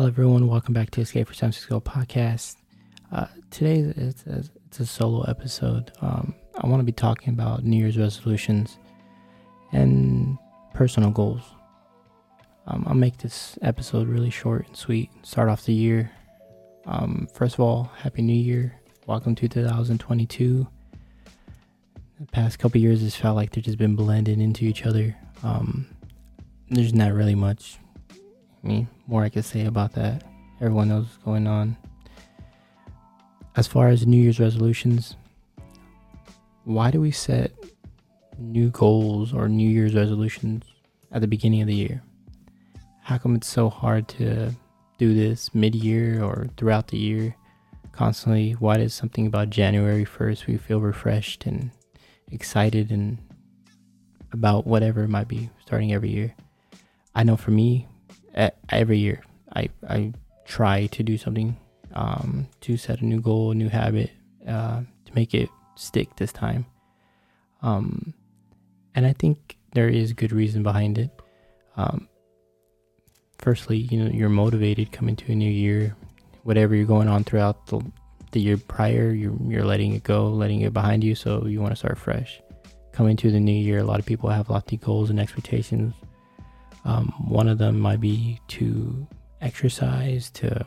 Hello, everyone. Welcome back to Escape for San Francisco podcast. Uh, today it's a, it's a solo episode. Um, I want to be talking about New Year's resolutions and personal goals. Um, I'll make this episode really short and sweet. Start off the year. Um, first of all, Happy New Year. Welcome to 2022. The past couple years has felt like they've just been blended into each other. Um, there's not really much I mean, more I could say about that. Everyone knows what's going on. As far as New Year's resolutions, why do we set new goals or New Year's resolutions at the beginning of the year? How come it's so hard to do this mid year or throughout the year constantly? Why does something about January 1st we feel refreshed and excited and about whatever it might be starting every year? I know for me, every year I, I try to do something um, to set a new goal, a new habit, uh, to make it stick this time. Um, and I think there is good reason behind it. Um, firstly, you know, you're motivated coming to a new year. Whatever you're going on throughout the, the year prior, you're, you're letting it go, letting it behind you. So you want to start fresh. Coming to the new year, a lot of people have lofty goals and expectations um, one of them might be to exercise, to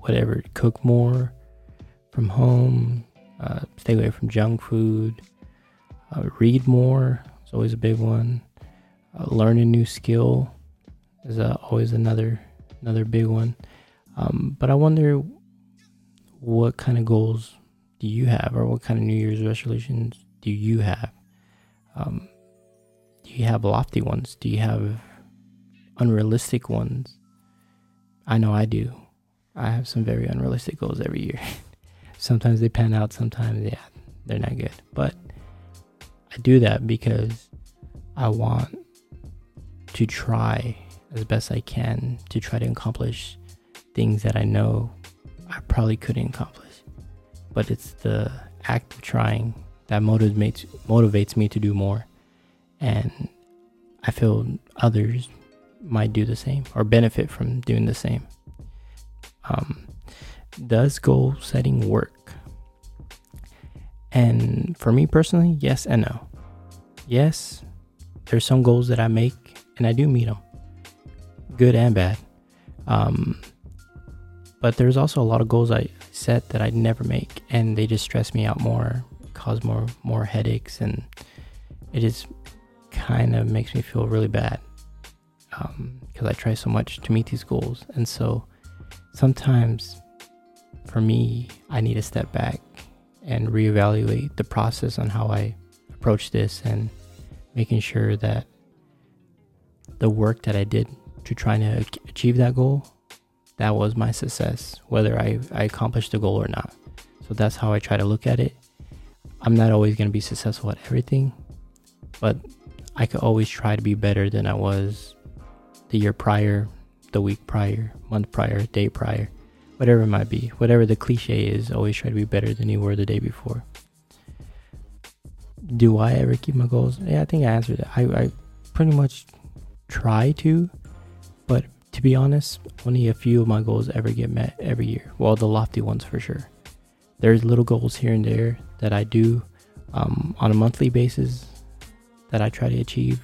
whatever, cook more from home, uh, stay away from junk food, uh, read more. It's always a big one. Uh, learn a new skill is uh, always another another big one. Um, but I wonder what kind of goals do you have, or what kind of New Year's resolutions do you have? Um, do you have lofty ones? Do you have unrealistic ones? I know I do. I have some very unrealistic goals every year. sometimes they pan out, sometimes, yeah, they're not good. But I do that because I want to try as best I can to try to accomplish things that I know I probably couldn't accomplish. But it's the act of trying that motivates motivates me to do more and I feel others might do the same or benefit from doing the same. Um, does goal setting work? And for me personally, yes and no. Yes, there's some goals that I make and I do meet them, good and bad. Um, but there's also a lot of goals I set that I never make, and they just stress me out more, cause more more headaches, and it just kind of makes me feel really bad because um, I try so much to meet these goals. And so sometimes for me, I need to step back and reevaluate the process on how I approach this and making sure that the work that I did to try to achieve that goal, that was my success, whether I, I accomplished the goal or not. So that's how I try to look at it. I'm not always going to be successful at everything, but I could always try to be better than I was the year prior, the week prior, month prior, day prior, whatever it might be. Whatever the cliche is, always try to be better than you were the day before. Do I ever keep my goals? Yeah, I think I answered that. I, I pretty much try to, but to be honest, only a few of my goals ever get met every year. Well, the lofty ones for sure. There's little goals here and there that I do um, on a monthly basis that I try to achieve.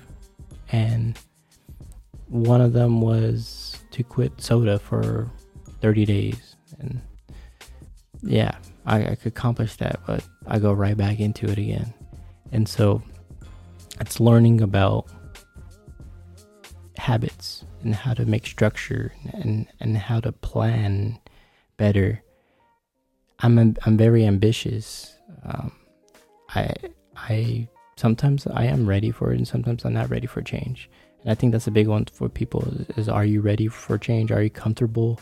And one of them was to quit soda for 30 days. And yeah, I, I could accomplish that, but I go right back into it again. And so it's learning about habits and how to make structure and, and how to plan better. I'm I'm very ambitious. Um, I I sometimes I am ready for it and sometimes I'm not ready for change. And I think that's a big one for people is, is are you ready for change? Are you comfortable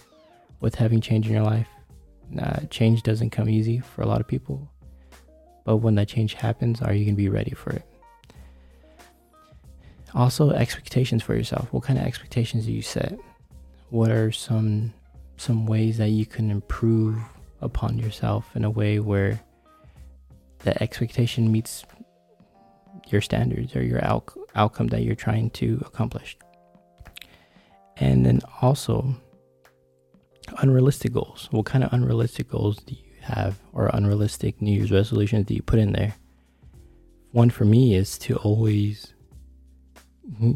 with having change in your life? Change doesn't come easy for a lot of people. But when that change happens, are you going to be ready for it? Also, expectations for yourself. What kind of expectations do you set? What are some some ways that you can improve upon yourself in a way where the expectation meets your standards or your out- outcome that you're trying to accomplish. And then also unrealistic goals. What kind of unrealistic goals do you have, or unrealistic New Year's resolutions do you put in there? One for me is to always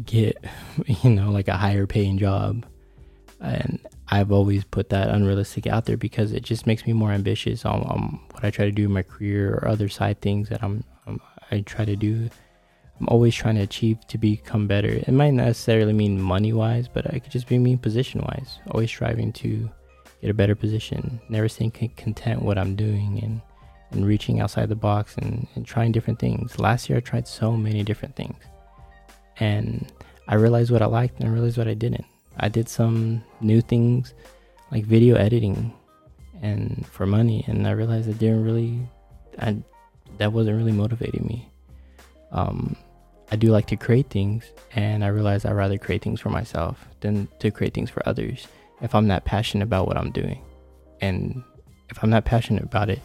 get, you know, like a higher paying job. And I've always put that unrealistic out there because it just makes me more ambitious on, on what I try to do in my career or other side things that I'm, I'm I try to do. I'm always trying to achieve to become better. It might not necessarily mean money wise, but I could just be mean position wise. Always striving to get a better position. Never staying content with what I'm doing and and reaching outside the box and, and trying different things. Last year I tried so many different things. And I realized what I liked and I realized what I didn't. I did some new things like video editing and for money and I realized it didn't really I that wasn't really motivating me. Um, I do like to create things, and I realize I'd rather create things for myself than to create things for others if I'm not passionate about what I'm doing. And if I'm not passionate about it,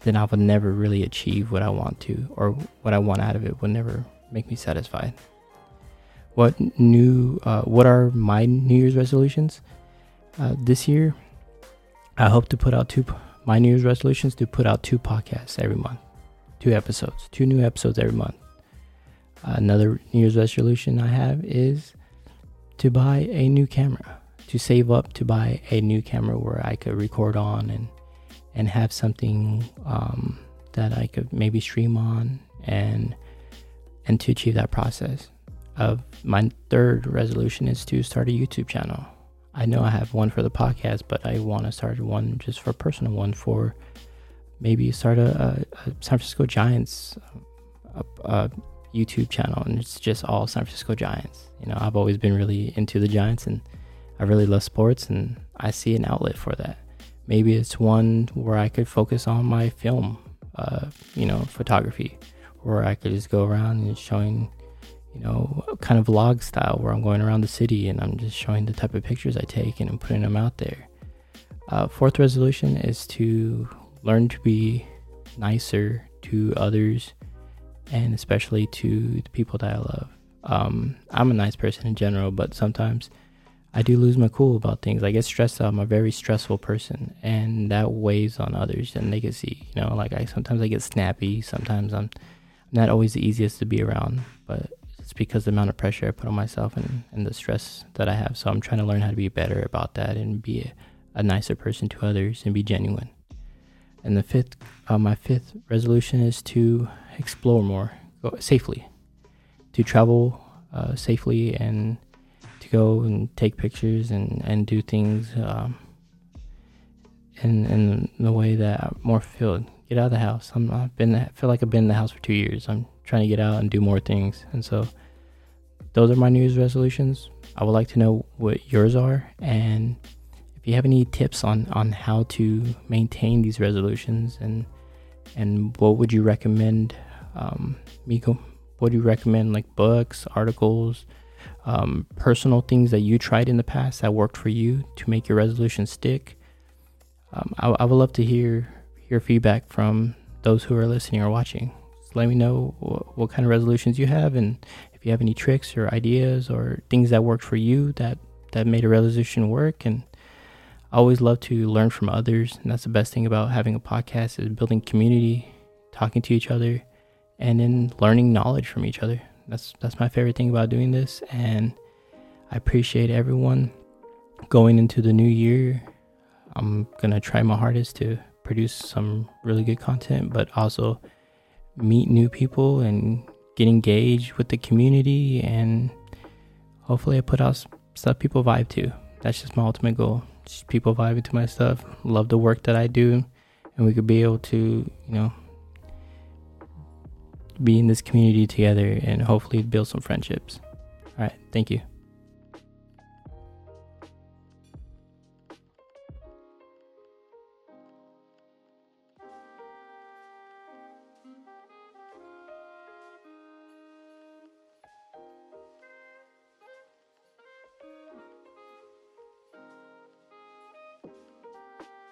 then I will never really achieve what I want to, or what I want out of it will never make me satisfied. What new? Uh, what are my New Year's resolutions? Uh, this year, I hope to put out two. My New Year's resolutions to put out two podcasts every month two episodes, two new episodes every month. Another New Year's resolution I have is to buy a new camera, to save up to buy a new camera where I could record on and and have something um, that I could maybe stream on and and to achieve that process. Of my third resolution is to start a YouTube channel. I know I have one for the podcast, but I want to start one just for personal one for maybe start a, a, a San Francisco Giants a, YouTube channel, and it's just all San Francisco Giants. You know, I've always been really into the Giants, and I really love sports, and I see an outlet for that. Maybe it's one where I could focus on my film, uh, you know, photography, where I could just go around and showing, you know, kind of vlog style, where I'm going around the city and I'm just showing the type of pictures I take and I'm putting them out there. Uh, fourth resolution is to learn to be nicer to others and especially to the people that I love. Um, I'm a nice person in general, but sometimes I do lose my cool about things. I get stressed out. I'm a very stressful person, and that weighs on others, and they can see. You know, like I sometimes I get snappy. Sometimes I'm not always the easiest to be around, but it's because the amount of pressure I put on myself and, and the stress that I have. So I'm trying to learn how to be better about that and be a, a nicer person to others and be genuine. And the fifth, uh, my fifth resolution is to explore more go safely, to travel uh, safely and to go and take pictures and, and do things um, in in the way that I'm more fulfilled. Get out of the house. I'm I've been I feel like I've been in the house for two years. I'm trying to get out and do more things, and so those are my New Year's resolutions. I would like to know what yours are and you have any tips on on how to maintain these resolutions and and what would you recommend um, Miko? What do you recommend like books articles um, personal things that you tried in the past that worked for you to make your resolution stick? Um, I, I, would love to hear hear feedback from those who are listening or watching. Let me know what, what kind of resolutions you have and if you have any tricks or ideas or things that worked for you that that made a resolution work and I always love to learn from others, and that's the best thing about having a podcast is building community, talking to each other, and then learning knowledge from each other. That's that's my favorite thing about doing this, and I appreciate everyone going into the new year. I'm gonna try my hardest to produce some really good content, but also meet new people and get engaged with the community, and hopefully, I put out stuff people vibe to. That's just my ultimate goal just people vibing to my stuff, love the work that I do, and we could be able to, you know, be in this community together and hopefully build some friendships. All right, thank you.